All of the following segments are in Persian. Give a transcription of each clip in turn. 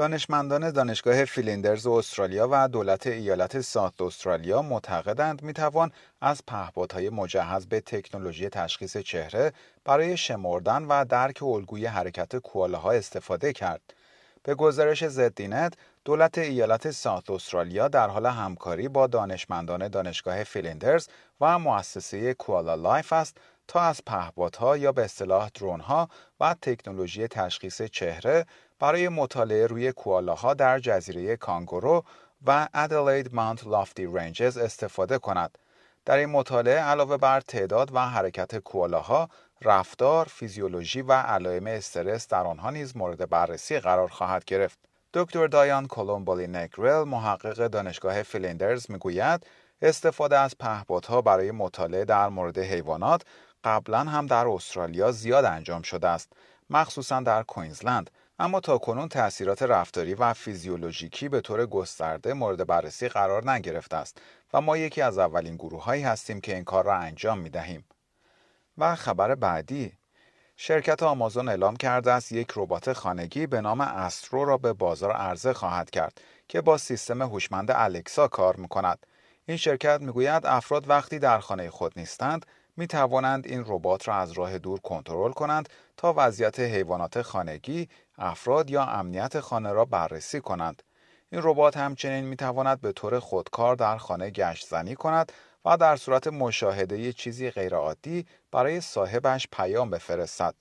دانشمندان دانشگاه فیلیندرز استرالیا و دولت ایالت ساوت استرالیا معتقدند می‌توان از پهپادهای مجهز به تکنولوژی تشخیص چهره برای شمردن و درک الگوی حرکت کوالاها استفاده کرد. به گزارش ZDNet، دولت ایالت ساوت استرالیا در حال همکاری با دانشمندان دانشگاه فیلیندرز و مؤسسه کوالا لایف است تا از پهپادها یا به اصطلاح drone ها و تکنولوژی تشخیص چهره برای مطالعه روی کوالاها در جزیره کانگورو و ادلید ماونت لافتی رنجز استفاده کند. در این مطالعه علاوه بر تعداد و حرکت کوالاها، رفتار، فیزیولوژی و علائم استرس در آنها نیز مورد بررسی قرار خواهد گرفت. دکتر دایان کولومبولی نگرل محقق دانشگاه فیلندرز می‌گوید استفاده از پهپادها برای مطالعه در مورد حیوانات قبلا هم در استرالیا زیاد انجام شده است مخصوصا در کوینزلند اما تا کنون تأثیرات رفتاری و فیزیولوژیکی به طور گسترده مورد بررسی قرار نگرفته است و ما یکی از اولین گروه هایی هستیم که این کار را انجام می دهیم. و خبر بعدی شرکت آمازون اعلام کرده است یک ربات خانگی به نام استرو را به بازار عرضه خواهد کرد که با سیستم هوشمند الکسا کار می کند. این شرکت می‌گوید افراد وقتی در خانه خود نیستند می توانند این ربات را از راه دور کنترل کنند تا وضعیت حیوانات خانگی، افراد یا امنیت خانه را بررسی کنند. این ربات همچنین می تواند به طور خودکار در خانه گشت زنی کند و در صورت مشاهده چیزی غیرعادی برای صاحبش پیام بفرستد.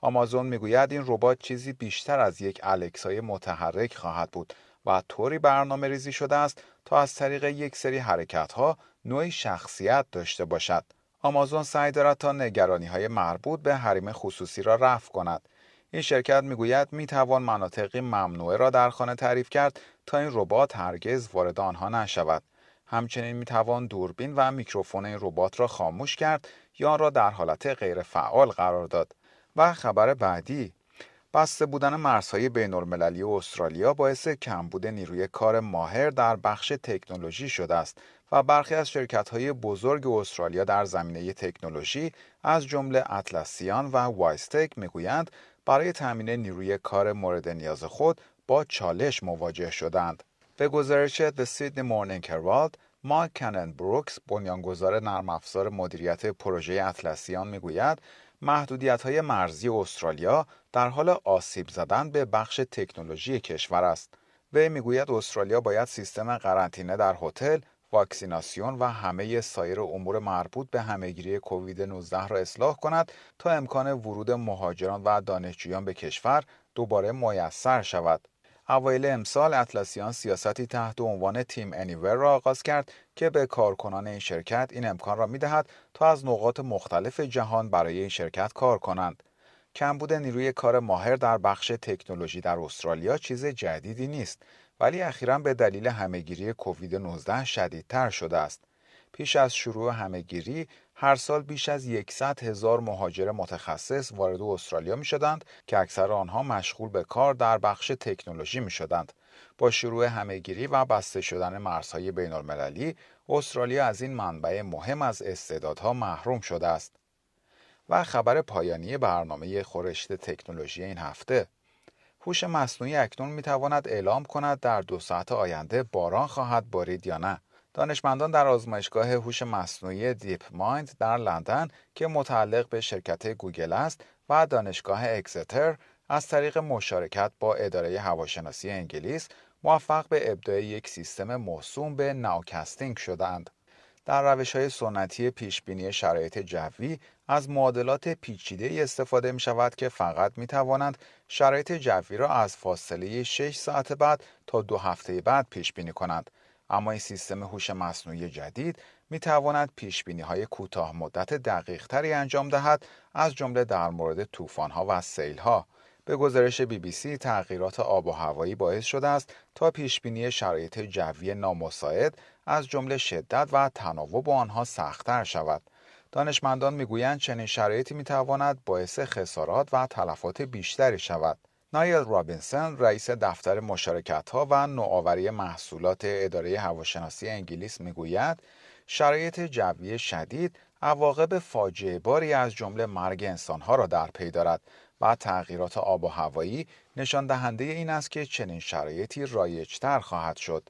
آمازون می‌گوید این ربات چیزی بیشتر از یک الکسای متحرک خواهد بود و طوری برنامه ریزی شده است تا از طریق یک سری حرکت ها نوعی شخصیت داشته باشد. آمازون سعی دارد تا نگرانی های مربوط به حریم خصوصی را رفع کند. این شرکت می‌گوید می توان مناطقی ممنوعه را در خانه تعریف کرد تا این ربات هرگز وارد آنها نشود. همچنین می توان دوربین و میکروفون این ربات را خاموش کرد یا آن را در حالت غیر فعال قرار داد. و خبر بعدی بسته بودن مرزهای بین المللی استرالیا باعث کمبود نیروی کار ماهر در بخش تکنولوژی شده است و برخی از های بزرگ استرالیا در زمینه تکنولوژی از جمله اطلسیان و وایستک می‌گویند برای تامین نیروی کار مورد نیاز خود با چالش مواجه شدند. به گزارش The Sydney Morning Herald، مارک کنن بروکس بنیانگذار نرم افزار مدیریت پروژه اطلسیان می‌گوید محدودیت های مرزی استرالیا در حال آسیب زدن به بخش تکنولوژی کشور است. وی می‌گوید استرالیا باید سیستم قرنطینه در هتل واکسیناسیون و همه سایر امور مربوط به همهگیری کووید 19 را اصلاح کند تا امکان ورود مهاجران و دانشجویان به کشور دوباره میسر شود. اوایل امسال اطلسیان سیاستی تحت عنوان تیم انیور را آغاز کرد که به کارکنان این شرکت این امکان را می‌دهد تا از نقاط مختلف جهان برای این شرکت کار کنند. کمبود نیروی کار ماهر در بخش تکنولوژی در استرالیا چیز جدیدی نیست ولی اخیرا به دلیل همهگیری کووید 19 شدیدتر شده است. پیش از شروع همهگیری هر سال بیش از 100 هزار مهاجر متخصص وارد استرالیا می شدند که اکثر آنها مشغول به کار در بخش تکنولوژی می شدند. با شروع همهگیری و بسته شدن مرزهای بین المللی، استرالیا از این منبع مهم از استعدادها محروم شده است. و خبر پایانی برنامه خورشت تکنولوژی این هفته هوش مصنوعی اکنون می تواند اعلام کند در دو ساعت آینده باران خواهد بارید یا نه. دانشمندان در آزمایشگاه هوش مصنوعی دیپ مایند در لندن که متعلق به شرکت گوگل است و دانشگاه اکستر از طریق مشارکت با اداره هواشناسی انگلیس موفق به ابداع یک سیستم موسوم به ناوکستینگ شدند. در روش های سنتی پیش بینی شرایط جوی از معادلات پیچیده استفاده می شود که فقط می توانند شرایط جوی را از فاصله 6 ساعت بعد تا دو هفته بعد پیش بینی کنند. اما این سیستم هوش مصنوعی جدید می تواند پیش بینی های کوتاه مدت دقیق تری انجام دهد از جمله در مورد طوفان ها و سیل ها. به گزارش بی بی سی تغییرات آب و هوایی باعث شده است تا پیشبینی شرایط جوی نامساعد از جمله شدت و تناوب آنها سختتر شود. دانشمندان می‌گویند چنین شرایطی می‌تواند باعث خسارات و تلفات بیشتری شود. نایل رابینسون رئیس دفتر مشارکت ها و نوآوری محصولات اداره هواشناسی انگلیس می‌گوید شرایط جوی شدید عواقب فاجعه باری از جمله مرگ انسانها را در پی دارد و تغییرات آب و هوایی نشان دهنده این است که چنین شرایطی رایجتر خواهد شد.